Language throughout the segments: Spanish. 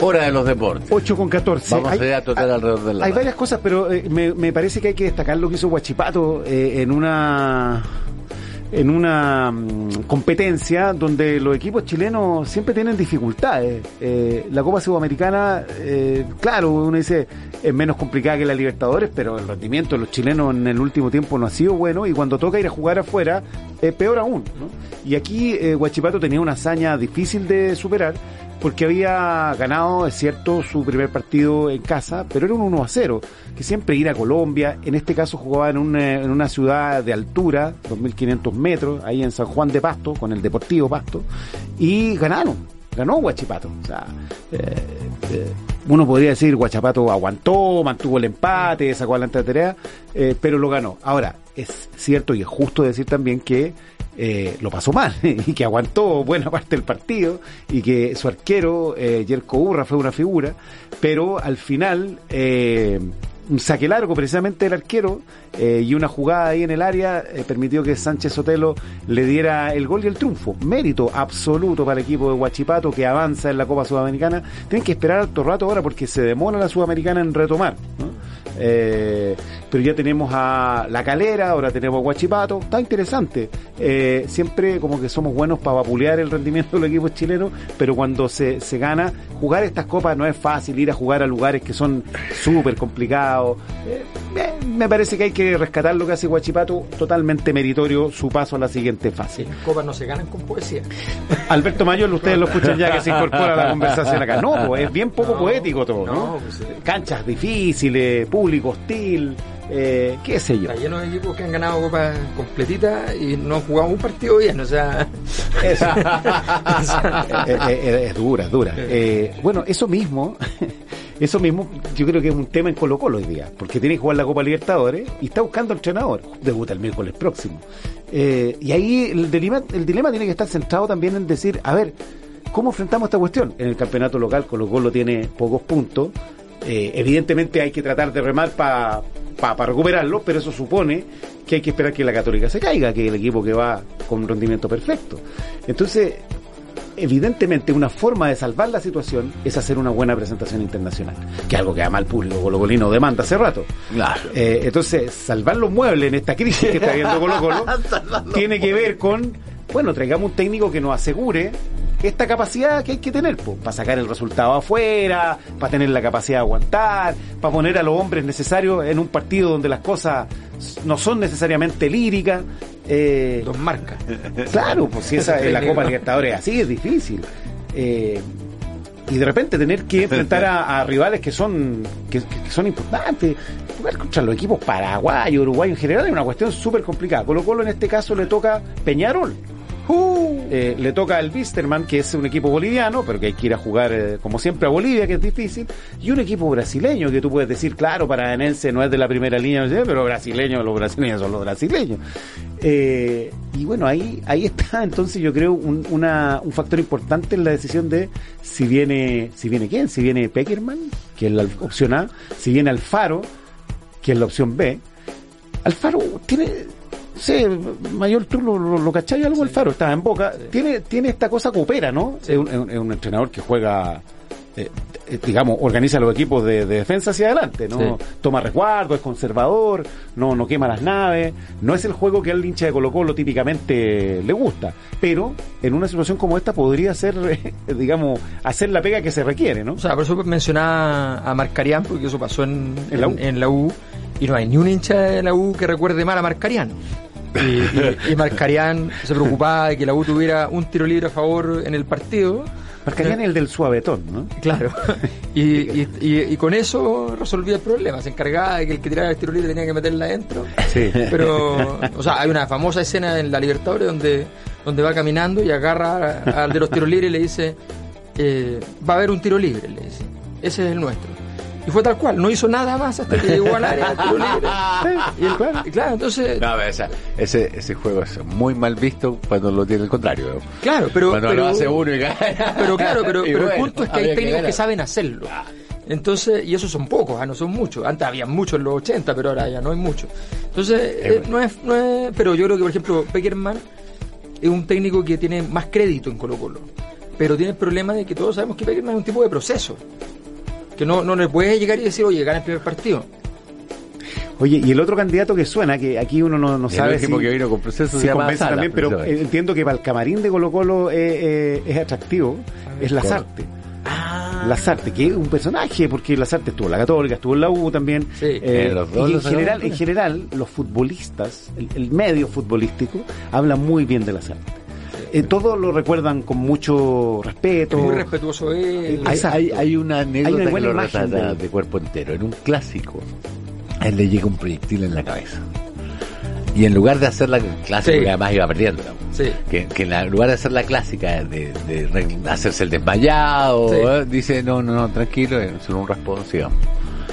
Hora de los deportes. 8 con 14. Vamos Hay- a tocar hay- alrededor de la Hay varias cosas, pero eh, me, me parece que hay que destacar lo que hizo Guachipato eh, en una en una mm, competencia donde los equipos chilenos siempre tienen dificultades. Eh, la Copa Sudamericana, eh, claro, uno dice es menos complicada que la Libertadores, pero el rendimiento de los chilenos en el último tiempo no ha sido bueno y cuando toca ir a jugar afuera, es peor aún. Y aquí eh, Guachipato tenía una hazaña difícil de superar porque había ganado, es cierto, su primer partido en casa, pero era un 1 a 0, que siempre ir a Colombia, en este caso jugaba en una, en una ciudad de altura, 2.500 metros, ahí en San Juan de Pasto, con el Deportivo Pasto, y ganaron, ganó Guachipato. O sea, eh, eh, uno podría decir Guachipato aguantó, mantuvo el empate, sacó adelante la tarea, eh, pero lo ganó. Ahora, es cierto y es justo decir también que eh, lo pasó mal y que aguantó buena parte del partido y que su arquero, eh, Yerko Urra, fue una figura, pero al final eh, un saque largo precisamente del arquero eh, y una jugada ahí en el área eh, permitió que Sánchez Sotelo le diera el gol y el triunfo. Mérito absoluto para el equipo de Huachipato que avanza en la Copa Sudamericana. Tienen que esperar alto rato ahora porque se demora la Sudamericana en retomar. ¿no? Eh, pero ya tenemos a La Calera, ahora tenemos a Guachipato, está interesante. Eh, siempre como que somos buenos para vapulear el rendimiento de los equipos chilenos, pero cuando se, se gana, jugar estas copas no es fácil, ir a jugar a lugares que son súper complicados. Eh, me- parece que hay que rescatar lo que hace Guachipato, totalmente meritorio su paso a la siguiente fase. Las copas no se ganan con poesía. Alberto Mayor, ustedes lo escuchan ya que se incorpora a la conversación acá. No, pues, es bien poco No, poético todo, ¿no? no, pues. Canchas difíciles, público hostil, eh, qué sé yo. Está lleno de equipos que han ganado copas completitas y no han jugado un partido bien, o sea... Eh, eh, es dura, es dura. Eh, bueno, eso mismo, eso mismo, yo creo que es un tema en Colo Colo hoy día, porque tiene que jugar la Copa Libertadores y está buscando entrenador. Debuta el miércoles próximo. Eh, y ahí el dilema, el dilema tiene que estar centrado también en decir, a ver, ¿cómo enfrentamos esta cuestión? En el campeonato local Colo Colo tiene pocos puntos. Eh, evidentemente hay que tratar de remar para recuperarlo, pero eso supone que hay que esperar que la Católica se caiga, que el equipo que va con un rendimiento perfecto. Entonces, evidentemente una forma de salvar la situación es hacer una buena presentación internacional, que es algo que además el público colocolino demanda hace rato. Claro. Eh, entonces, salvar los muebles en esta crisis que está viendo Colo Colo tiene que ver con, bueno, traigamos un técnico que nos asegure esta capacidad que hay que tener, para sacar el resultado afuera, para tener la capacidad de aguantar, para poner a los hombres necesarios en un partido donde las cosas no son necesariamente líricas. Eh, Los marca. Claro, pues si esa es la Copa Libertadores así es difícil. Eh, y de repente tener que enfrentar a, a rivales que son que, que son importantes. Jugar contra los equipos paraguayos, uruguayos en general es una cuestión súper complicada. Colo Colo en este caso le toca Peñarol. Eh, le toca al Wisterman, que es un equipo boliviano, pero que hay que ir a jugar, eh, como siempre, a Bolivia, que es difícil, y un equipo brasileño, que tú puedes decir, claro, Paranense no es de la primera línea, pero brasileños, los brasileños son los brasileños. Eh, y bueno, ahí, ahí está entonces yo creo un, un factor importante en la decisión de si viene, si viene quién, si viene Peckerman, que es la opción A, si viene Alfaro, que es la opción B. Alfaro tiene, sí, mayor tú lo, lo, lo cachai algo Alfaro, está en boca, tiene, tiene esta cosa coopera, ¿no? Es, un, es un- es un entrenador que juega eh, eh, digamos, organiza los equipos de, de defensa hacia adelante, ¿no? Sí. Toma resguardo, es conservador, no, no quema las naves, no es el juego que al hincha de Colo Colo típicamente le gusta, pero en una situación como esta podría ser, eh, digamos, hacer la pega que se requiere, ¿no? O sea, por eso mencionaba a Marcarián, porque eso pasó en, En la U. en la U, y no hay ni un hincha de la U que recuerde mal a Marcarián. Y, y, y Marcarián se preocupaba de que la U tuviera un tiro libre a favor en el partido. Marcarían el del suavetón, ¿no? Claro. Y, y, y- y con eso resolvía el problema. Se encargaba de que el que tirara el tiro libre tenía que meterla adentro. Sí. Pero, o sea, hay una famosa escena en la Libertadores donde donde va caminando y agarra al de los tiros libres y le dice, eh, va a haber un tiro libre, le dice. Ese es el nuestro. Y fue tal cual, no hizo nada más hasta que llegó al área tiro libre. Y, él- y claro, entonces, No, o sea, ese, ese juego es muy mal visto cuando lo tiene el contrario. claro, pero... cuando pero- lo hace uno y gana. Pero claro, pero, pero el punto es que hay técnicos que, saben hacerlo. Entonces, y esos son pocos, ah, no son muchos. Antes había muchos en los 80, pero ahora ya no hay muchos. Entonces, eh, no, es, no es. Pero yo creo que, por ejemplo, Peckerman es un técnico que tiene más crédito en Colo-Colo. Pero tiene el problema de que todos sabemos que Peckerman es un tipo de proceso. Que no, no le puedes llegar y decir, oye, gana el primer partido. Oye, y el otro candidato que suena, que aquí uno no, no El sabe último si, que vino con proceso si se llama convence Sala, también, pero entiendo que para el camarín de Colo Colo eh, eh, es atractivo, es Lazarte. Ah, Lazarte, que es un personaje, porque Lazarte estuvo en la Católica, estuvo en la U también. Sí. Eh, Eh, los dos y en general, en general, los futbolistas, el, el medio futbolístico, habla muy bien de Lazarte. Eh, todos lo recuerdan con mucho respeto. muy respetuoso él. Hay, Exacto. hay, hay una anécdota Hay una que buena lo imagen de cuerpo entero. En un clásico, a él le llega un proyectil en la cabeza. Y en lugar de hacer la clásica, Sí. que además iba perdiendo, Sí. que, que en lugar de hacer la clásica de, hacerse el desmayado, Sí. ¿eh? dice, no, no, no, tranquilo, solo un raspón, sigamos.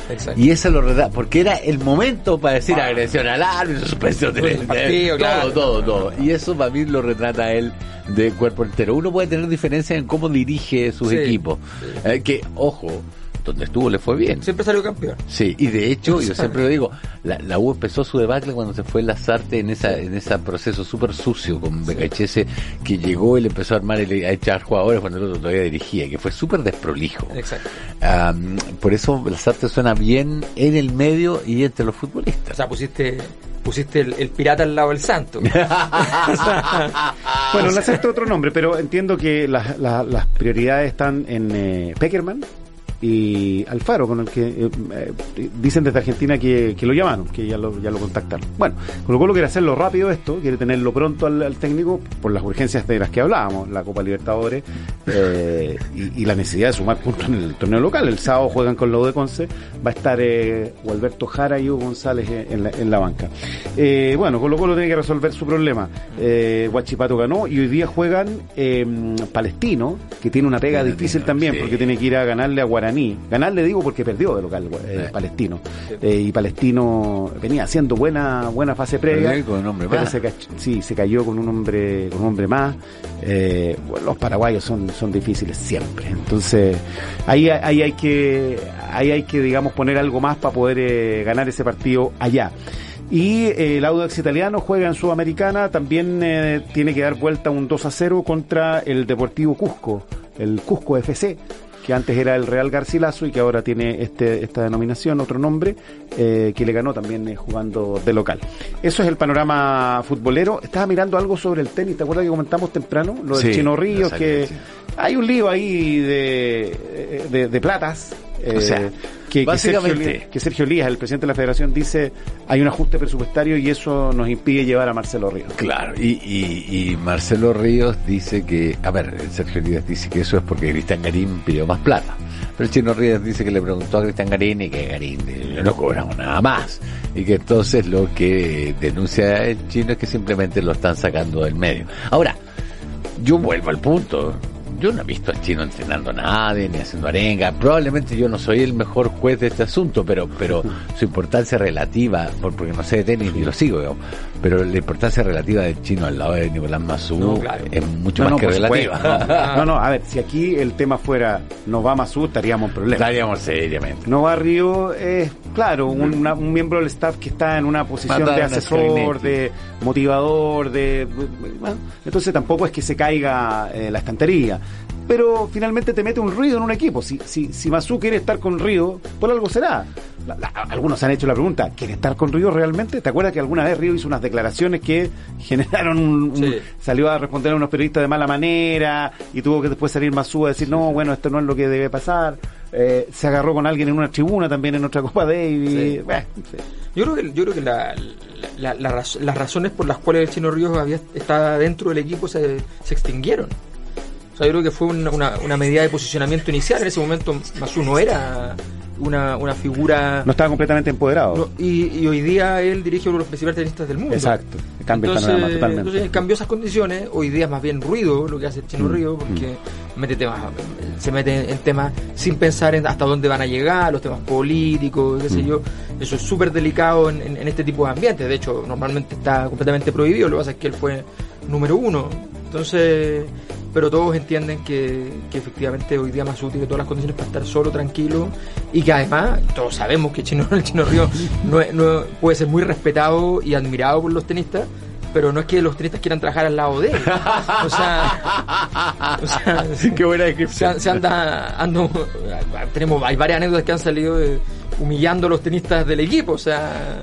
Exacto. Y eso lo retrata, porque era el momento para decir agresión al árbitro, suspensión del partido, todo, todo, todo. Y eso para mí lo retrata él de cuerpo entero. Uno puede tener diferencias en cómo dirige sus Sí, equipos. Eh, que, ojo, donde estuvo le fue bien. Siempre salió campeón. Sí, y de hecho, yo siempre lo digo, la, la U empezó su debacle cuando se fue Lazarte en esa en ese proceso súper sucio con Becachese, que llegó y le empezó a armar y a echar jugadores cuando el otro todavía dirigía, que fue súper desprolijo. Exacto. Por eso Lazarte suena bien en el medio y entre los O futbolistas. sea, pusiste, pusiste el, el pirata al lado del santo. Bueno, le acepto otro nombre, pero entiendo que las prioridades están en eh, Peckerman y Alfaro, con el que eh, eh, dicen desde Argentina que, que lo llamaron, que ya lo, ya lo contactaron. Bueno, Colo Colo quiere hacerlo rápido esto, quiere tenerlo pronto al, al técnico por las urgencias de las que hablábamos, la Copa Libertadores eh, y, y la necesidad de sumar puntos en el torneo local. El sábado juegan con la U de Conce, va a estar eh, Alberto Jara y Hugo González en la, en la banca. Eh, bueno, Colo Colo tiene que resolver su problema. Eh, Guachipato ganó y hoy día juegan eh, Palestino, que tiene una pega difícil también, porque tiene que ir a ganarle a Guaraní. Ganarle digo porque perdió de local eh. Palestino. Eh, y Palestino venía haciendo buena buena fase previa. Con un hombre más. se sí, se cayó con un hombre con un hombre más. Eh, bueno, los paraguayos son, son difíciles siempre. Entonces, ahí, ahí hay que ahí hay que digamos poner algo más para poder eh, ganar ese partido allá. Y eh, el Audax italiano juega en Sudamericana, también eh, tiene que dar vuelta un 2 a 0 contra el Deportivo Cusco, el Cusco FC, que antes era el Real Garcilaso y que ahora tiene este, esta denominación, otro nombre, eh, que le ganó también eh, jugando de local. Eso es el panorama futbolero. Estaba mirando algo sobre el tenis, ¿te acuerdas que comentamos temprano? Lo del Sí, Chino Ríos, que hay un lío ahí de, de, de platas. O sea, que, que Sergio, básicamente- que Sergio Lías, el presidente de la federación, dice hay un ajuste presupuestario y eso nos impide llevar a Marcelo Ríos. Claro, y, y, y Marcelo Ríos dice que, a ver, Sergio Díaz dice que eso es porque Cristian Garín pidió más plata. Pero el Chino Ríos dice que le preguntó a Cristian Garín y que Garín no cobramos nada más. Y que entonces lo que denuncia el chino es que simplemente lo están sacando del medio. Ahora, yo vuelvo al punto. Yo no he visto al chino entrenando a nadie, ni haciendo arenga. Probablemente yo no soy el mejor juez de este asunto, pero, pero su importancia relativa, por- porque no sé de tenis ni lo sigo, digamos, pero la importancia relativa del chino al lado de Nicolás Mazú No, claro. es mucho No, más no, que relativa. supuesto. No, no, a ver, si aquí el tema fuera nos va Mazú, estaríamos en problemas. Estaríamos seriamente. No Barrio es, claro, un, una- un miembro del staff que está en una posición de asesor, de motivador, de... bueno, entonces tampoco es que se caiga eh, la estantería. Pero finalmente te mete un ruido en un equipo. Si, si, si Mazú quiere estar con Río, por algo será. La- la- algunos han hecho la pregunta, ¿quiere estar con Río realmente? ¿Te acuerdas que alguna vez Río hizo unas declaraciones que generaron un... un- Sí. salió a responder a unos periodistas de mala manera y tuvo que después salir Mazú a decir, no, bueno, esto no es lo que debe pasar. Eh, se agarró con alguien en una tribuna también en otra Copa Davis. Sí. Bueno, sí. Yo creo que, yo creo que la- las razones por las cuales el Chino Ríos había, estaba dentro del equipo se, se extinguieron. O sea, yo creo que fue una, una, una medida de posicionamiento inicial. En ese momento Masu no era una, una figura... No estaba completamente empoderado. no, y, y hoy día él dirige uno de los principales tenistas del mundo. Exacto. Cambia el entonces, panorama totalmente. entonces cambió esas condiciones. Hoy día es más bien ruido lo que hace el Chino Mm, Río, porque mete temas, se mete en temas sin pensar en hasta dónde van a llegar, los temas políticos, qué sé Mm. yo. Eso es súper delicado en, en- en este tipo de ambientes. De hecho, normalmente está completamente prohibido. Lo que pasa es que él fue número uno. Entonces, pero todos entienden que, que efectivamente hoy día más útil que todas las condiciones para estar solo, tranquilo y que además todos sabemos que Chino, el Chino Río no, puede ser muy respetado y admirado por los tenistas, pero no es que los tenistas quieran trabajar al lado de él. O sea, o sea, Qué buena se, descripción. se anda, ando, tenemos, hay varias anécdotas que han salido de- humillando a los tenistas del equipo, o sea,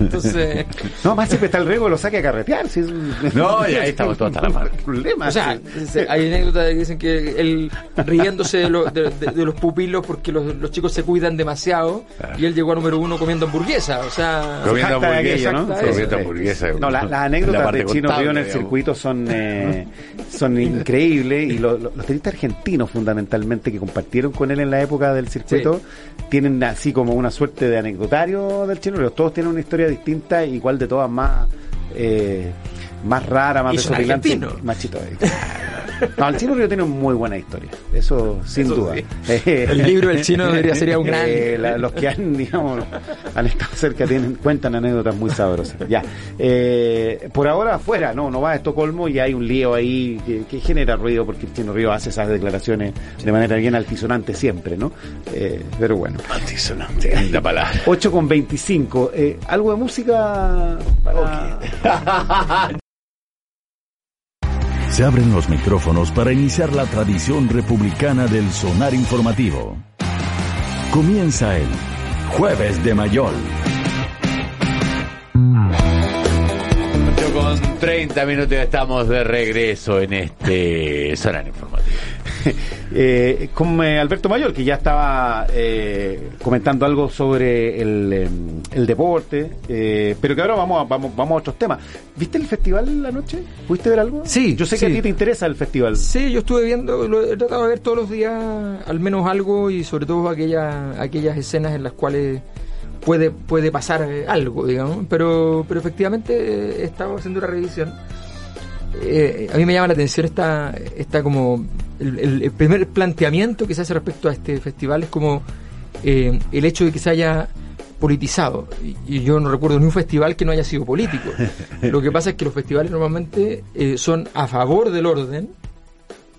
entonces, No, más siempre está el riesgo de lo saque a carretear. Si es un- No, y ahí estamos todos hasta la madre. problema. o sea, sí. hay anécdotas que dicen que él riéndose de, lo- de- de- de los pupilos porque los, los chicos se cuidan demasiado y él llegó a número uno comiendo hamburguesa, o sea, Comiendo hamburguesa, ¿no? Comiendo hamburguesa. No, la- las La anécdotas parte de Chino Río en el digamos. circuito son eh, son increíbles y lo- lo- los tenistas argentinos fundamentalmente que compartieron con él en la época del circuito tienen así como una suerte de anecdotario del Chino Río. Todos tienen una historia distinta, igual de todas más eh, más rara, más Y desopilante, más chistosa. No, el Chino Río tiene muy buena historia, eso sin Eso duda. sí. Eh, El libro del chino debería ser un gran eh, la- los que han, digamos, han estado cerca tienen, cuentan anécdotas muy sabrosas. Ya. Eh, por ahora afuera, no, no va a Estocolmo y hay un lío ahí que, que genera ruido porque el Chino Río hace esas declaraciones de manera bien altisonante siempre, ¿no? Eh, pero bueno. Altisonante, linda palabra. 8 con 25. Eh, ¿Algo de música? Para... Se abren los micrófonos para iniciar la tradición republicana del sonar informativo. Comienza el Jueves de Mayol. 8 con 30 minutos estamos de regreso en este sonar informativo. Eh, con eh, Alberto Mayor, que ya estaba eh, comentando algo sobre el, el deporte, pero que ahora vamos a, vamos, vamos a otros temas. ¿Viste el festival la noche? ¿Pudiste ver algo? Sí, Yo sé que a ti te interesa el festival. Sí, yo estuve viendo, lo he tratado de ver todos los días al menos algo y sobre todo aquellas aquellas escenas en las cuales puede puede pasar algo, digamos, pero pero efectivamente he estado haciendo una revisión. Eh, a mí me llama la atención esta, esta como el, el- el primer planteamiento que se hace respecto a este festival es como eh, el hecho de que se haya politizado y, y yo no recuerdo ni un festival que no haya sido político lo que pasa es que los festivales normalmente eh, son a favor del orden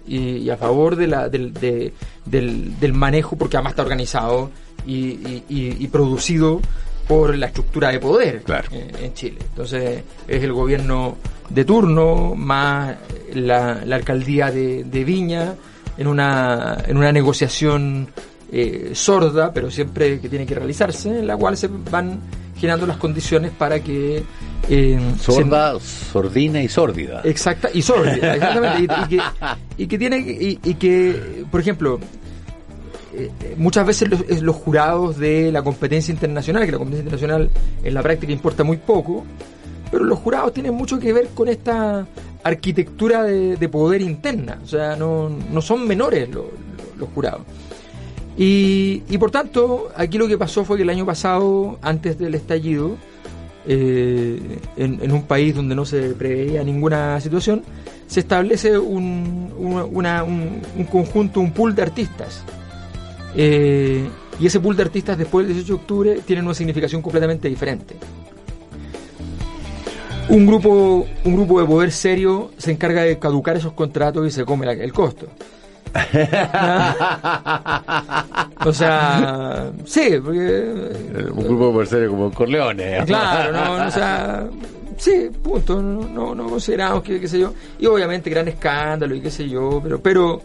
y, y a favor de la, del, de- del, del manejo, porque además está organizado y, producido por la estructura de poder Claro. eh, en Chile. Entonces es el gobierno de turno más la, la alcaldía de, de Viña en una, en una negociación eh, sorda, pero siempre que tiene que realizarse, en la cual se van generando las condiciones para que... eh, se- Sorda, sordina y sórdida. Exacta, y sórdida, exactamente. Y, y que, y que tiene, y, y que, por ejemplo, eh, eh, muchas veces los, eh, los jurados de la competencia internacional, que la competencia internacional en la práctica importa muy poco, pero los jurados tienen mucho que ver con esta arquitectura de, de poder interna, o sea, no, no son menores los, los jurados. Y, y por tanto, aquí lo que pasó fue que el año pasado, antes del estallido, eh, en, un país donde no se preveía ninguna situación, se establece un, un conjunto, un pool de artistas. Eh, y ese pool de artistas después del 18 de octubre tiene una significación completamente diferente. Un grupo, un grupo de poder serio se encarga de caducar esos contratos y se come la- el costo. o sea, sí, porque Un grupo por ser como Corleone. Claro, no, no, o sea, sí, punto, no, no, no consideramos que, qué sé yo, y obviamente gran escándalo y qué sé yo, pero, pero,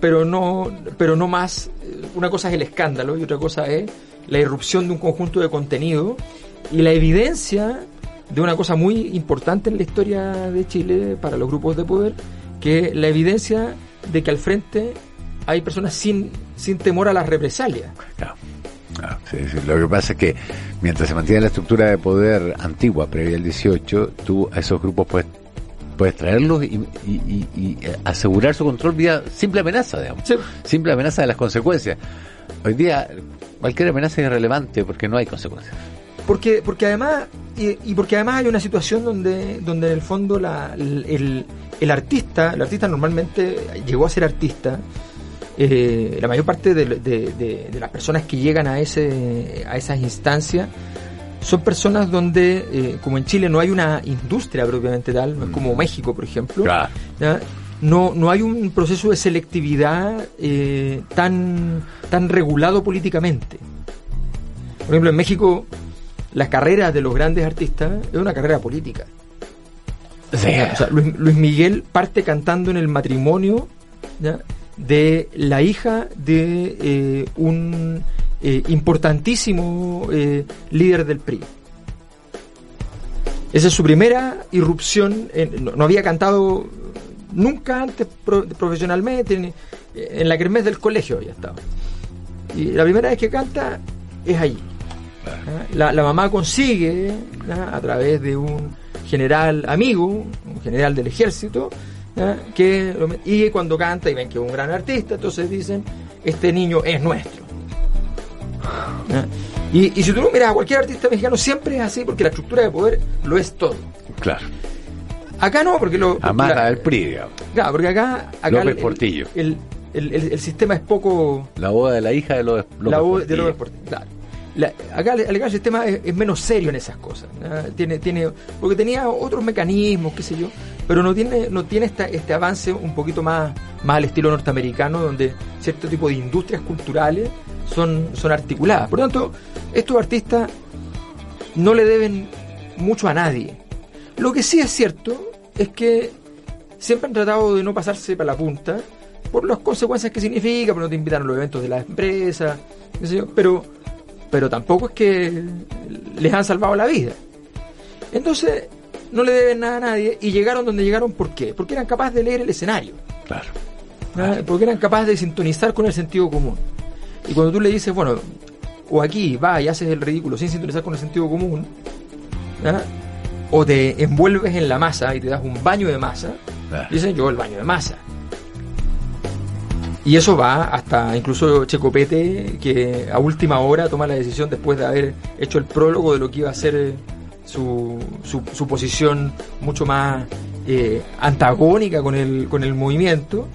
pero no, pero no más, eh, una cosa es el escándalo y otra cosa es la irrupción de un conjunto de contenido y la evidencia de una cosa muy importante en la historia de Chile para los grupos de poder, que es la evidencia de que al frente hay personas sin, sin temor a las represalias. Claro. Ah, sí, sí. Lo que pasa es que mientras se mantiene la estructura de poder antigua, previa al 18, tú a esos grupos puedes, puedes traerlos y, y- y- y, eh, asegurar su control vía simple amenaza, digamos. Sí. Simple amenaza de las consecuencias. Hoy día, Cualquier amenaza es irrelevante porque no hay consecuencias. Porque, porque además, y, porque además hay una situación donde, donde en el fondo la, el, el, artista, el artista normalmente llegó a ser artista, eh, la mayor parte de, de, las personas que llegan a ese a esas instancias son personas donde, eh, como en Chile no hay una industria propiamente tal, no es como mm. México, por ejemplo, no, no hay un proceso de selectividad eh, tan, tan regulado políticamente. Por ejemplo, en México, la carrera de los grandes artistas es una carrera política. Luis, Miguel parte cantando en el matrimonio de la hija de eh, un eh, importantísimo eh, líder del PRI. Esa es su primera irrupción. no, había cantado nunca antes profesionalmente, en, en, la kermés del colegio ya estaba. Y la primera vez que canta es allí. La, mamá consigue, a través de un general amigo, un general del ejército, que y cuando canta y ven que es un gran artista, entonces dicen, este niño es nuestro. Y, si tú no miras a cualquier artista mexicano, siempre es así, porque la estructura de poder lo es todo. Claro. Acá no, porque lo. Amada del PRI, Claro, porque acá. acá López Portillo. El, el, sistema es poco. La boda de la hija de López, López La boda de López Portillo, claro acá, el sistema es, menos serio en esas cosas. Tiene, tiene, porque tenía otros mecanismos, qué sé yo, pero no tiene, no tiene este avance un poquito más, más al estilo norteamericano, donde cierto tipo de industrias culturales son, son articuladas. Por lo tanto, estos artistas no le deben mucho a nadie. Lo que sí es cierto es que siempre han tratado de no pasarse para la punta por las consecuencias que significa, porque no te invitan a los eventos de la empresa, qué sé yo, pero pero tampoco es que les han salvado la vida. Entonces, no le deben nada a nadie y llegaron donde llegaron, ¿por qué? Porque eran capaces de leer el escenario. Claro. Porque eran capaces de sintonizar con el sentido común. Y cuando tú le dices, bueno, o aquí va y haces el ridículo sin sintonizar con el sentido común, o te envuelves en la masa y te das un baño de masa, dicen yo el baño de masa. Y eso va hasta incluso Checopete, que a última hora toma la decisión después de haber hecho el prólogo de lo que iba a ser eh, su, su, posición mucho más eh, antagónica con el, con el movimiento.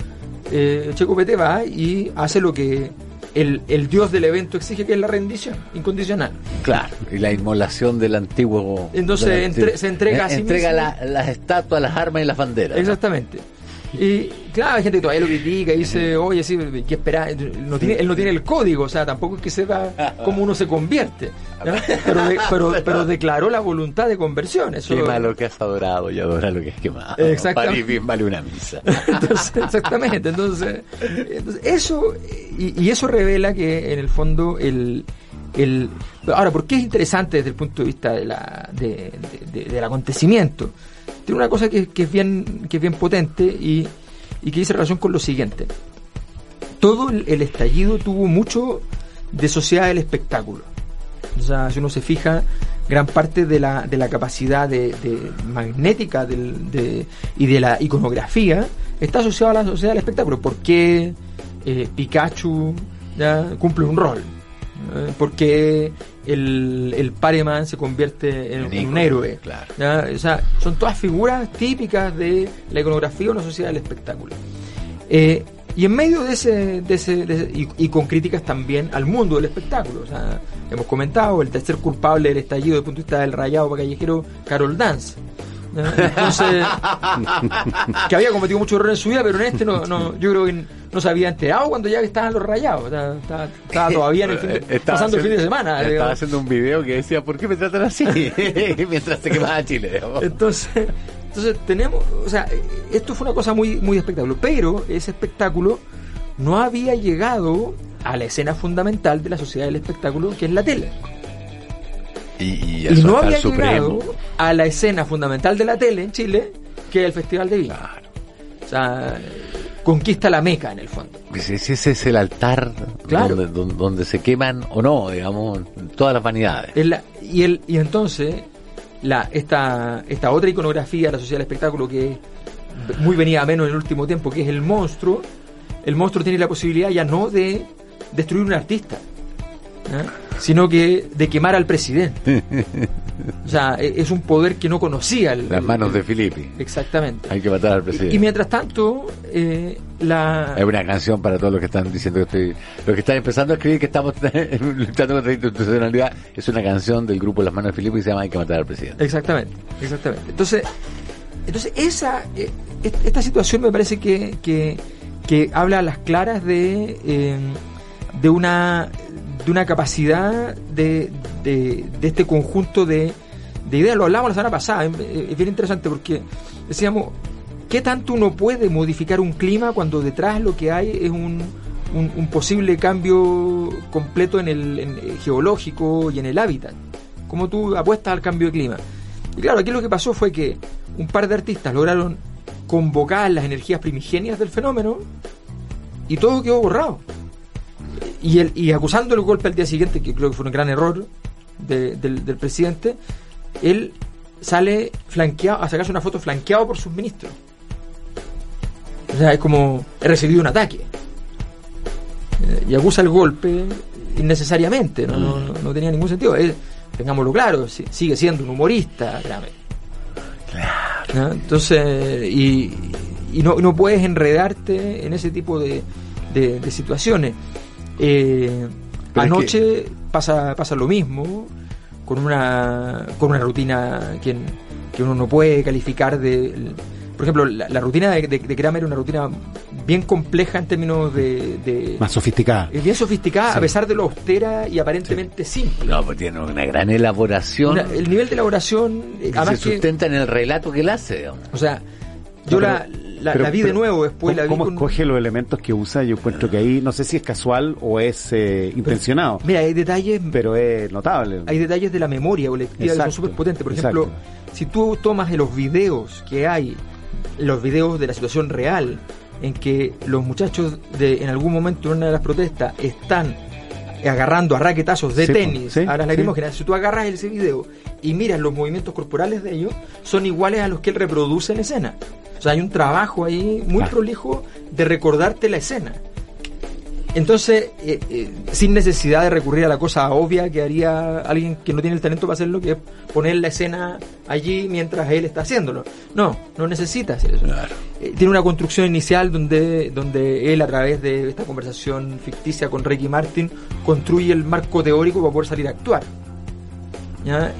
Eh, Checopete va y hace lo que el, el, dios del evento exige, que es la rendición incondicional. Claro, y la inmolación del antiguo. Entonces se entrega a sí Entrega las estatuas, las armas y las banderas. Exactamente. Y claro, hay gente que todavía lo critica y dice, oye, sí, ¿qué? No tiene, él no tiene el código, o sea, tampoco es que sepa cómo uno se convierte. Pero, pero, declaró la voluntad de conversión. Eso... Quema lo que has adorado y adora lo que has quemado. Exactamente. bien vale una misa. exactamente. Entonces, eso, y, eso revela que en el fondo el, el, ahora, ¿por qué es interesante desde el punto de vista de la, de, del acontecimiento? tiene una cosa que, es, bien, que es bien potente y, y que dice relación con lo siguiente. Todo el, estallido tuvo mucho de sociedad del espectáculo. O sea, si uno se fija, gran parte de la, de la capacidad de, magnética de, y de la iconografía está asociada a la sociedad del espectáculo. ¿Por qué eh, Pikachu ya, cumple un rol? ¿Eh? ¿Por qué el, el Pareman se convierte en, un héroe. Claro. O sea, son todas figuras típicas de la iconografía o la sociedad del espectáculo. Eh, y en medio de ese, de ese, y, con críticas también al mundo del espectáculo. O sea, hemos comentado el tercer culpable del estallido desde el punto de vista del rayado callejero, Carol Dance. Entonces, que había cometido mucho error en su vida, pero en este no, no yo creo que no se había enterado cuando ya estaban los rayados. Estaba, todavía en el fin pasando el fin de semana. Estaba haciendo un video que decía, ¿por qué me tratan así? Mientras se quemaba Chile. Entonces, entonces tenemos, o sea, esto fue una cosa muy, muy espectáculo, pero ese espectáculo no había llegado a la escena fundamental de la sociedad del espectáculo, que es la tele. Y, no había llegado a la escena fundamental de la tele en Chile, que es el Festival de Vino. O sea, conquista la meca en el fondo. Ese, es el altar donde, se queman o no, digamos, todas las vanidades. y, el, y entonces, la, esta, esta otra iconografía de la sociedad del espectáculo que muy venía a menos en el último tiempo, que es el monstruo, el monstruo tiene la posibilidad ya no de destruir un artista, sino que de quemar al presidente. o sea, e, es un poder que no conocía. El, Las manos de Filippi. Exactamente. Hay que matar al presidente. Y, mientras tanto, eh, la... Es una canción para todos los que están diciendo que estoy... Los que están empezando a escribir que estamos luchando contra la institucionalidad. Es una canción del grupo Las manos de Filippi y se llama Hay que matar al presidente. Exactamente, exactamente. Entonces, entonces esa... Eh, esta situación me parece que, que, que habla a las claras de, eh, de una de una capacidad de, de, este conjunto de, de, ideas. Lo hablamos la semana pasada, es bien interesante porque decíamos, ¿qué tanto uno puede modificar un clima cuando detrás lo que hay es un, un, posible cambio completo en el, geológico y en el hábitat? ¿Cómo tú apuestas al cambio de clima? Y claro, aquí lo que pasó fue que un par de artistas lograron convocar las energías primigenias del fenómeno y todo quedó borrado y, el, y acusando el golpe al día siguiente, que creo que fue un gran error del, presidente, él sale flanqueado, a sacarse una foto flanqueado por sus ministros. O sea, es como he recibido un ataque. Eh, y acusa el golpe innecesariamente, no, no, no, tenía ningún sentido. tengámoslo claro, sigue siendo un humorista. Claro. Entonces, y, y no, no puedes enredarte en ese tipo de, de situaciones. Eh, anoche pasa, pasa lo mismo con una, con una rutina que, que uno no puede calificar de... Por ejemplo, la, rutina de, de, Kramer era una rutina bien compleja en términos de... Más sofisticada. Es bien sofisticada, a pesar de lo austera y aparentemente simple. No, pues tiene una gran elaboración. el nivel de elaboración... se sustenta en el relato que él hace. O sea, yo la, la, vi de nuevo después. ¿Cómo, la cómo escoge los elementos que usa? Yo encuentro que ahí, no sé si es casual o es eh, intencionado. Mira, hay detalles. Pero es notable. Hay detalles de la memoria colectiva que son súper potentes. Por ejemplo, si tú tomas de los videos que hay, los videos de la situación real, en que los muchachos de, en algún momento en una de las protestas están agarrando a raquetazos de tenis a las lacrimógenas, si tú agarras ese video y miras los movimientos corporales de ellos, son iguales a los que él reproduce en escena. O sea, hay un trabajo ahí muy prolijo de recordarte la escena. Entonces, eh, eh, sin necesidad de recurrir a la cosa obvia que haría alguien que no tiene el talento para hacerlo, que es poner la escena allí mientras él está haciéndolo. No, no necesita hacer eso. Eh, tiene una construcción inicial donde, donde él, a través de esta conversación ficticia con Ricky Martin, construye el marco teórico para poder salir a actuar.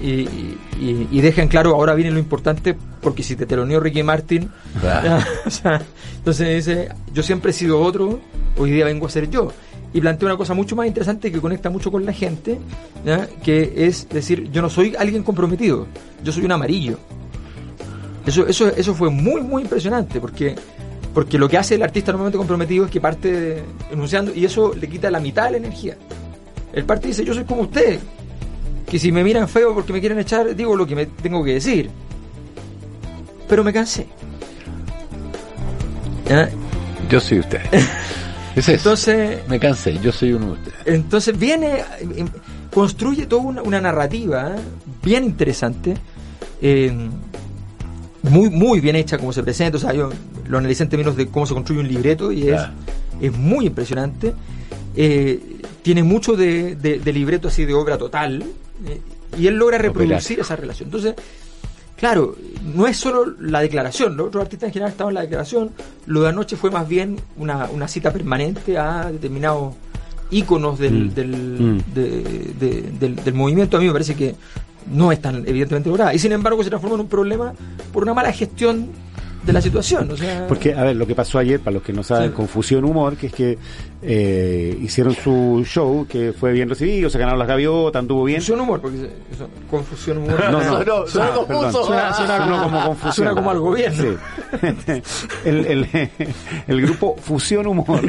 Y, y, dejan claro, ahora viene lo importante, porque si te teloneó Ricky Martin, entonces dice, yo siempre he sido otro, hoy día vengo a ser yo. Y plantea una cosa mucho más interesante que conecta mucho con la gente, que es decir, yo no soy alguien comprometido, yo soy un amarillo. Eso, eso, eso fue muy, muy impresionante, porque porque lo que hace el artista normalmente comprometido es que parte enunciando y eso le quita la mitad de la energía. El parte dice, yo soy como usted, que si me miran feo porque me quieren echar, digo lo que me tengo que decir. Pero me cansé. Yo soy usted. entonces, me cansé, yo soy uno de ustedes. Entonces viene, em, construye toda una, narrativa ¿eh? bien interesante, eh, muy, muy bien hecha como se presenta. O sea, yo lo analicé en términos de cómo se construye un libreto y es, es muy impresionante. Eh, tiene mucho de, de, libreto así de obra total, y él logra reproducir esa relación. Entonces, claro, no es solo la declaración, los otros artistas en general estaban en la declaración, lo de anoche fue más bien una, una cita permanente a determinados íconos del, mm. Del, mm. del, del, movimiento. A mí me parece que no es tan evidentemente lograda. Y sin embargo se transforma en un problema por una mala gestión de la situación. O sea... Porque, a ver, lo que pasó ayer, para los que no saben, Confusión Humor, que es que eh, hicieron su show, que fue bien recibido, se ganaron las gaviotas, anduvo bien. Confusión Humor, porque Confusión Humor. No, no, no, suena, confuso. Suena, como confusión. Suena como al gobierno. el, el, el, grupo Fusión Humor,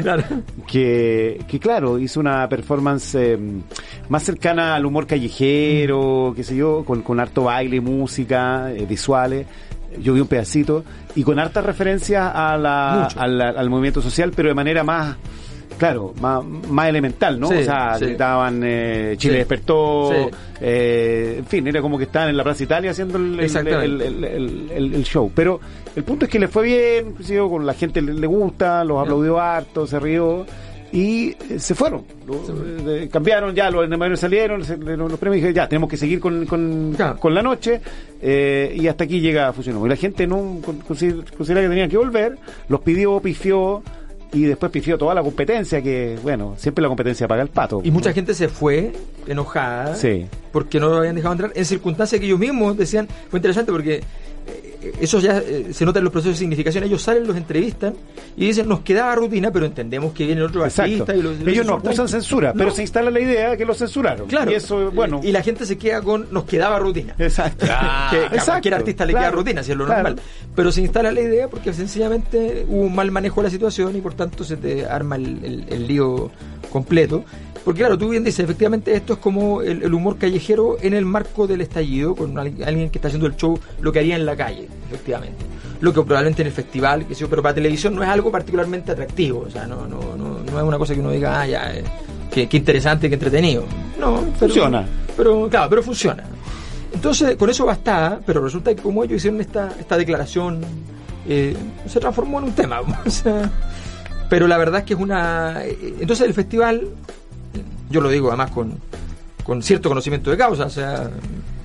que, que claro, hizo una performance eh, más cercana al humor callejero, qué sé yo, con, con harto baile, música, eh, visuales yo vi un pedacito, y con hartas referencias a la, al movimiento social, pero de manera más, claro, más, más elemental, ¿no? o sea, gritaban eh, Chile despertó, eh, en fin, era como que estaban en la Plaza Italia haciendo el, el, show. Pero el punto es que le fue bien, con la gente le, gusta, los aplaudió harto, se rió. Y eh, se fueron. Lo- eh, cambiaron, ya los mayores salieron, se- le- los premios dijeron, ya, tenemos que seguir con, con, Claro. con la noche eh, y hasta aquí llega Fusión. Y la gente no con- consider- considera que tenían que volver, los pidió, pifió y después pifió toda la competencia, que bueno, siempre la competencia paga el pato. Y mucha gente se fue enojada Sí. porque no lo habían dejado entrar en circunstancias que ellos mismos decían. Fue interesante porque eso ya eh, se nota en los procesos de significación. Ellos salen, los entrevistan y dicen, nos quedaba rutina, pero entendemos que viene otro Exacto. artista. Y los, los Ellos no insultan". acusan censura, pero No. se instala la idea que lo censuraron. Claro. Y eso, bueno. Y la gente se queda con, nos quedaba rutina. Exacto. que a cualquier artista le queda rutina, si es lo claro. normal. Pero se instala la idea porque sencillamente hubo un mal manejo de la situación y por tanto se te arma el, el- el lío completo. Porque claro, tú bien dices, efectivamente esto es como el, el humor callejero en el marco del estallido, con alguien alguien que está haciendo el show, lo que haría en la calle, efectivamente. Lo que probablemente en el festival, que pero para televisión no es algo particularmente atractivo, o sea, no, no, no, no es una cosa que uno diga, ah, ya, eh, qué, qué interesante, qué entretenido. No, pero- Funciona. Pero, claro, pero funciona. Entonces, con eso bastaba, pero resulta que como ellos hicieron esta, esta declaración, eh, se transformó en un tema. o sea, pero la verdad es que es una... eh, Entonces el festival, yo lo digo además con, con cierto conocimiento de causa, o sea,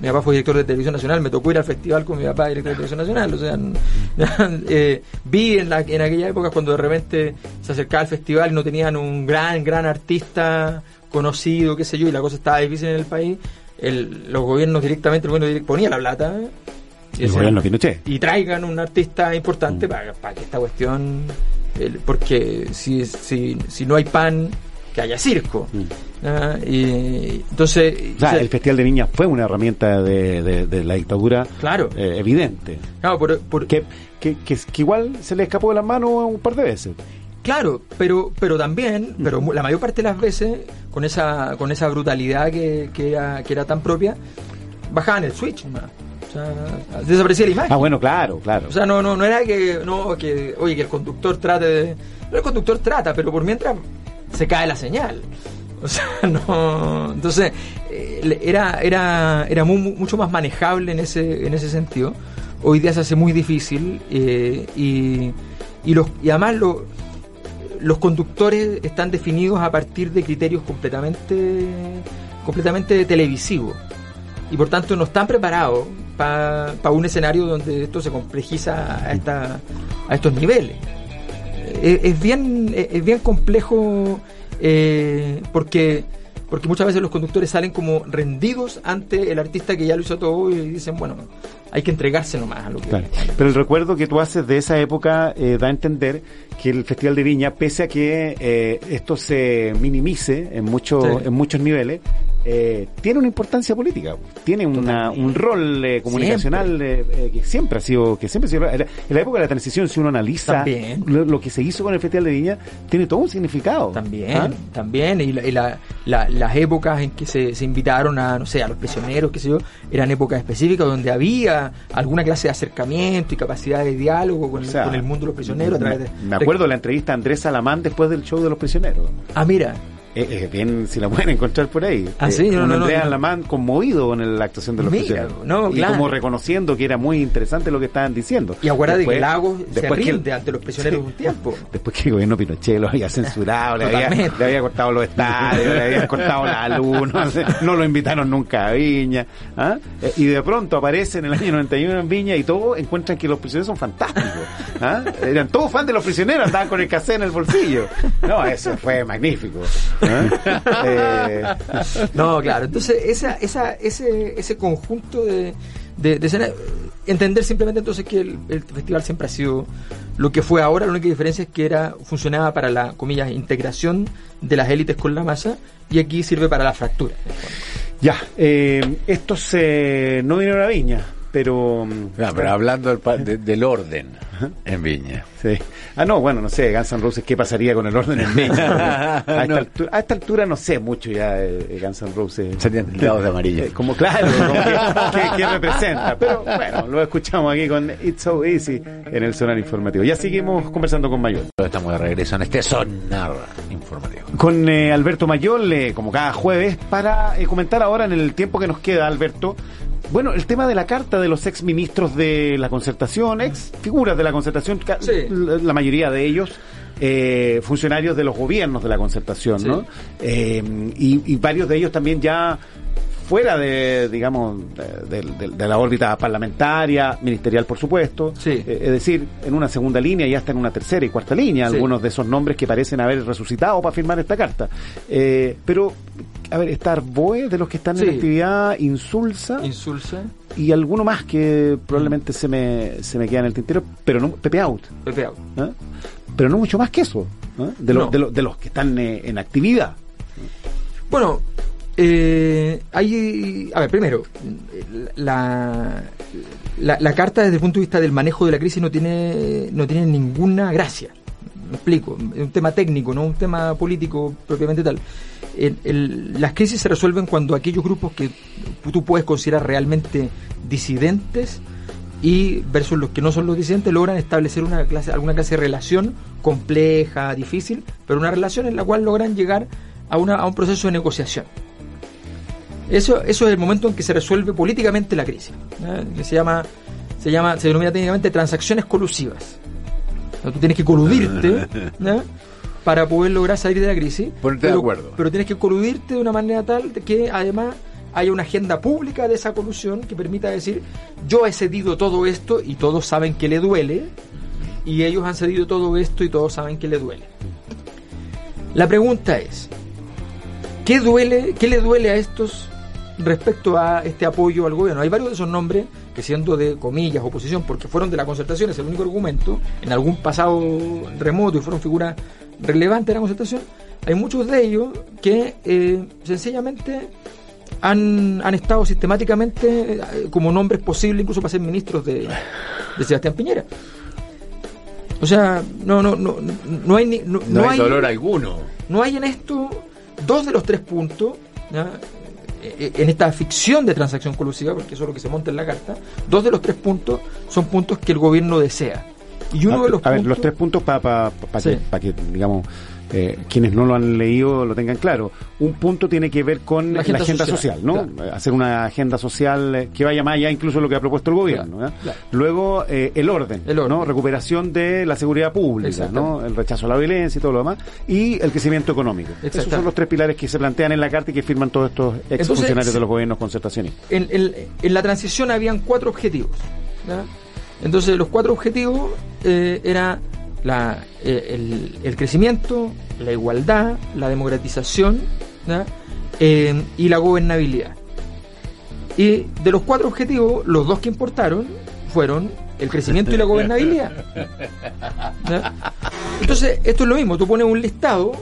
mi papá fue director de Televisión Nacional, me tocó ir al festival con mi papá director de Televisión Nacional, o sea, eh, vi en, la, en aquella época cuando de repente se acercaba al festival y no tenían un gran, gran artista conocido, qué sé yo, y la cosa estaba difícil en el país, el- los gobiernos directamente, el gobierno ponía la plata, ¿eh? Y El decían, gobierno Pinochet. y traigan un artista importante para, para que esta cuestión el- porque si, si, si no hay pan que haya circo Ah, y entonces O sea, o sea, el Festival de Viña fue una herramienta de, de- de la dictadura Claro. eh, evidente. claro, por- por- Que, que, que, que igual se le escapó de las manos un par de veces. claro pero pero también pero mu- la mayor parte de las veces con esa con esa brutalidad que, que era que era tan propia bajaban el switch nomás. o sea, desaparecía la imagen Ah, bueno, claro, claro. O sea, no, no, no era que, no, que, oye, que el conductor trate de. No, el conductor trata, pero por mientras se cae la señal. O sea, no. Entonces, eh, era, era, era mu- mu- mucho más manejable en ese, en ese sentido. Hoy día se hace muy difícil eh, y, y, los, y además lo- los conductores están definidos a partir de criterios completamente, completamente televisivos y por tanto no están preparados para un escenario donde esto se complejiza a, esta, a estos niveles. Es, bien, es es bien complejo eh, porque, porque muchas veces los conductores salen como rendidos ante el artista que ya lo hizo todo y dicen, bueno, hay que entregarse nomás a lo que... Claro. Pero el recuerdo que tú haces de esa época eh, da a entender que el Festival de Viña, pese a que eh, esto se minimice en, muchos Sí. en muchos niveles, eh, tiene una importancia política, tiene una, un rol eh, comunicacional eh, eh, que siempre ha sido, que siempre ha sido, en la, época de la transición, si uno analiza lo, lo que se hizo con el Festival de Viña, tiene todo un significado. También, ¿Ah? también, y, la- y la- la- las épocas en que se, se invitaron a, no sé, a los prisioneros, qué sé yo, eran épocas específicas donde había alguna clase de acercamiento y capacidad de diálogo con, O el- con el mundo de los prisioneros. a través de, Me acuerdo de la entrevista a Andrés Salamán después del show de los prisioneros. Ah, mira, Eh, eh, bien, si la pueden encontrar por ahí. Ah, Eh, sí, no, no, Andrea no. Lamán conmovido con la actuación de los Mira, prisioneros. no, y claro. como reconociendo que era muy interesante lo que estaban diciendo. y acuérdate Después- que Lagos se después que- rinde ante los prisioneros un tiempo. Después que el gobierno Pinochet lo había censurado, le había, le había cortado los estadios, le había cortado la luz, no, lo invitaron nunca a Viña. ¿ah? Y de pronto aparece en el año 91 en Viña y todos encuentran que los prisioneros son fantásticos. ¿ah? Eran todos fans de los prisioneros, andaban con el cassette en el bolsillo. No, eso fue magnífico. Eh, No, claro. Entonces, esa, esa, ese, ese conjunto de, de, de escenas, entender simplemente entonces que el, el festival siempre ha sido lo que fue ahora, la única diferencia es que era funcionaba para la, comillas, integración de las élites con la masa y aquí sirve para la fractura. Ya, eh, estos eh, no vinieron a Viña, pero... mm, No, pero hablando del, de- del orden en Viña. Sí. Ah, no, bueno, no sé, Guns N' Roses, ¿qué pasaría con el orden en Viña? a, esta No. altura, a esta altura no sé mucho ya eh, Guns N' Roses. Serían tildados de amarillo. Eh, como claro, como que, que- que representa. Pero bueno, lo escuchamos aquí con It's So Easy en el sonar informativo. Ya seguimos conversando con Mayor. Estamos de regreso en este sonar informativo. Con eh, Alberto Mayol, eh, como cada jueves, para eh, comentar ahora en el tiempo que nos queda, Alberto, bueno, el tema de la carta de los ex ministros de la concertación, ex figuras de la concertación, Sí. la, mayoría de ellos, eh, funcionarios de los gobiernos de la concertación, ¿no? Eh, y, y varios de ellos también ya fuera de, digamos, de, de- de la órbita parlamentaria, ministerial, por supuesto. Sí. Eh, es decir, en una segunda línea y hasta en una tercera y cuarta línea, Sí. algunos de esos nombres que parecen haber resucitado para firmar esta carta. Eh, pero, a ver, está Arboe, de los que están Sí. en actividad, Insulsa, Insulsa, y alguno más que probablemente se me, se me queda en el tintero, pero no, Pepe Out. Pepe Out. ¿eh? Pero no mucho más que eso, ¿eh? de, los No. de, los- de los que están eh, en actividad. Bueno, eh, hay. A ver, primero, la, la, la carta desde el punto de vista del manejo de la crisis no tiene, no tiene ninguna gracia. Me explico, es un tema técnico, no un tema político propiamente tal. El- el- las crisis se resuelven cuando aquellos grupos que tú puedes considerar realmente disidentes y versus los que no son los disidentes logran establecer una clase, alguna clase de relación compleja, difícil, pero una relación en la cual logran llegar a, una, a un proceso de negociación. Eso, eso es el momento en que se resuelve políticamente la crisis, ¿eh? que se llama, se llama, se denomina técnicamente transacciones colusivas. O sea, tú tienes que coludirte ¿eh? Para poder lograr salir de la crisis. Ponerte de pero, acuerdo. Pero tienes que coludirte de una manera tal de que además haya una agenda pública de esa colusión que permita decir yo he cedido todo esto y todos saben que le duele y ellos han cedido todo esto y todos saben que le duele. La pregunta es, ¿qué duele, qué le duele a estos respecto a este apoyo al gobierno? Hay varios de esos nombres que siendo de comillas oposición, porque fueron de la concertación, es el único argumento, en algún pasado remoto y fueron figuras relevantes de la concertación, hay muchos de ellos que eh, sencillamente han, han estado sistemáticamente eh, como nombres posibles incluso para ser ministros de, de Sebastián Piñera. O sea, no, no, no, no hay ni, no, No, no hay dolor alguno. no hay en esto dos de los tres puntos, ¿ya? Eh, en esta ficción de transacción colusiva, porque eso es lo que se monta en la carta, dos de los tres puntos son puntos que el gobierno desea. Y uno a, de los a ver, los tres puntos para Sí. que, pa que, digamos, eh, quienes no lo han leído lo tengan claro. Un punto tiene que ver con La la agenda social, social, ¿no? Hacer una agenda social eh, que vaya más allá incluso de lo que ha propuesto el gobierno. Claro, ¿ya? claro. Luego, eh, el, orden, El orden. ¿no? Recuperación de la seguridad pública. ¿no? El rechazo a la violencia y todo lo demás. Y el crecimiento económico. Esos son los tres pilares que se plantean en la carta y que firman todos estos ex funcionarios de los gobiernos concertacionistas. en, en- en la transición habían cuatro objetivos. ¿ya? Entonces, los cuatro objetivos eh, era la, eh, el, el crecimiento, la igualdad, la democratización. Eh, y la gobernabilidad. Y de los cuatro objetivos, los dos que importaron fueron el crecimiento y la gobernabilidad. Entonces, esto es lo mismo, tú pones un listado,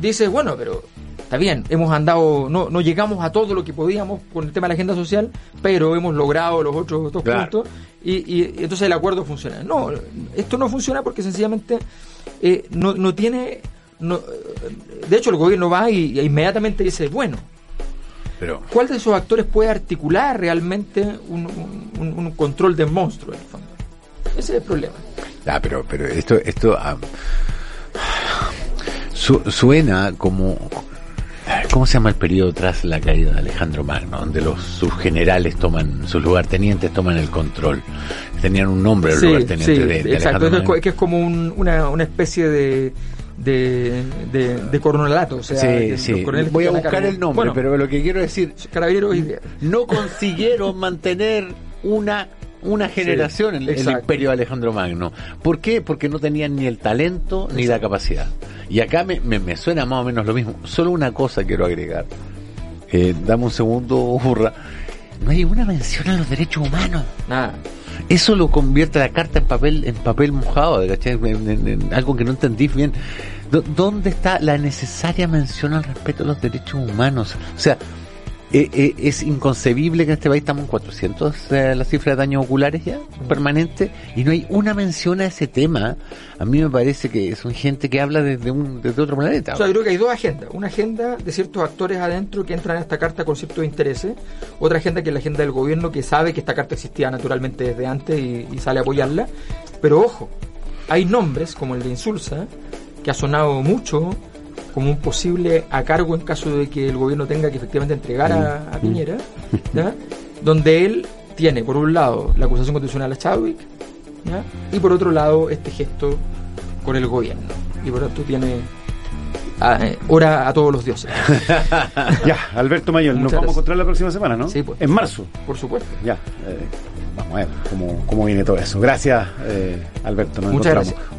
dices, bueno, pero está bien, hemos andado, no, no llegamos a todo lo que podíamos con el tema de la agenda social, pero hemos logrado los otros dos Claro. puntos y, y- entonces el acuerdo funciona. No, esto no funciona porque sencillamente eh, no, no tiene... no- de hecho, el gobierno va y, y inmediatamente dice, bueno, Pero ¿cuál de esos actores puede articular realmente un, un- un control de monstruo en el fondo? Ese es el problema. Ah, pero, pero esto, esto ah, su- suena como, ¿cómo se llama el periodo tras la caída de Alejandro Magno? Donde los subgenerales toman, sus lugartenientes toman el control. Tenían un nombre los Sí, lugartenientes sí, de, de exacto. Alejandro Es, Magno. que es como un- una, una especie de, de, de, de coronelato. O sea, que Sí, sí. Voy a buscar el nombre, Bueno, pero lo que quiero decir, Carabineros y- no consiguieron mantener una una generación en el imperio de Alejandro Magno. ¿Por qué? Porque no tenían ni el talento ni la capacidad. Y acá me, me, me suena más o menos lo mismo. Solo una cosa quiero agregar. Eh, dame un segundo, burra. No hay una mención a los derechos humanos. Nada. Eso lo convierte la carta en papel en papel mojado. En, en- en algo que no entendí bien. ¿Dónde está la necesaria mención al respeto a los derechos humanos? O sea, eh, eh, es inconcebible que en este país estamos en 400 eh, la cifra de daños oculares ya, permanente, y no hay una mención a ese tema. A mí me parece que son gente que habla desde, un, desde otro planeta. O sea, yo creo que hay dos agendas. Una agenda de ciertos actores adentro que entran a esta carta con ciertos intereses. Otra agenda que es la agenda del gobierno que sabe que esta carta existía naturalmente desde antes y, y sale a apoyarla. Pero ojo, hay nombres como el de Insulsa, que ha sonado mucho como un posible a cargo en caso de que el gobierno tenga que efectivamente entregar a, a Piñera, ¿ya? donde él tiene, por un lado, la acusación constitucional a Chadwick, ¿ya? y por otro lado, este gesto con el gobierno. y por tanto tiene ah, eh, hora a todos los dioses. Ya, Alberto Mayor, nos Muchas vamos a encontrar la próxima semana, ¿no? Sí, pues. En marzo. Por supuesto. Ya, eh, vamos a ver cómo, cómo viene todo eso. Gracias, eh, Alberto. Nos Muchas encontramos. gracias.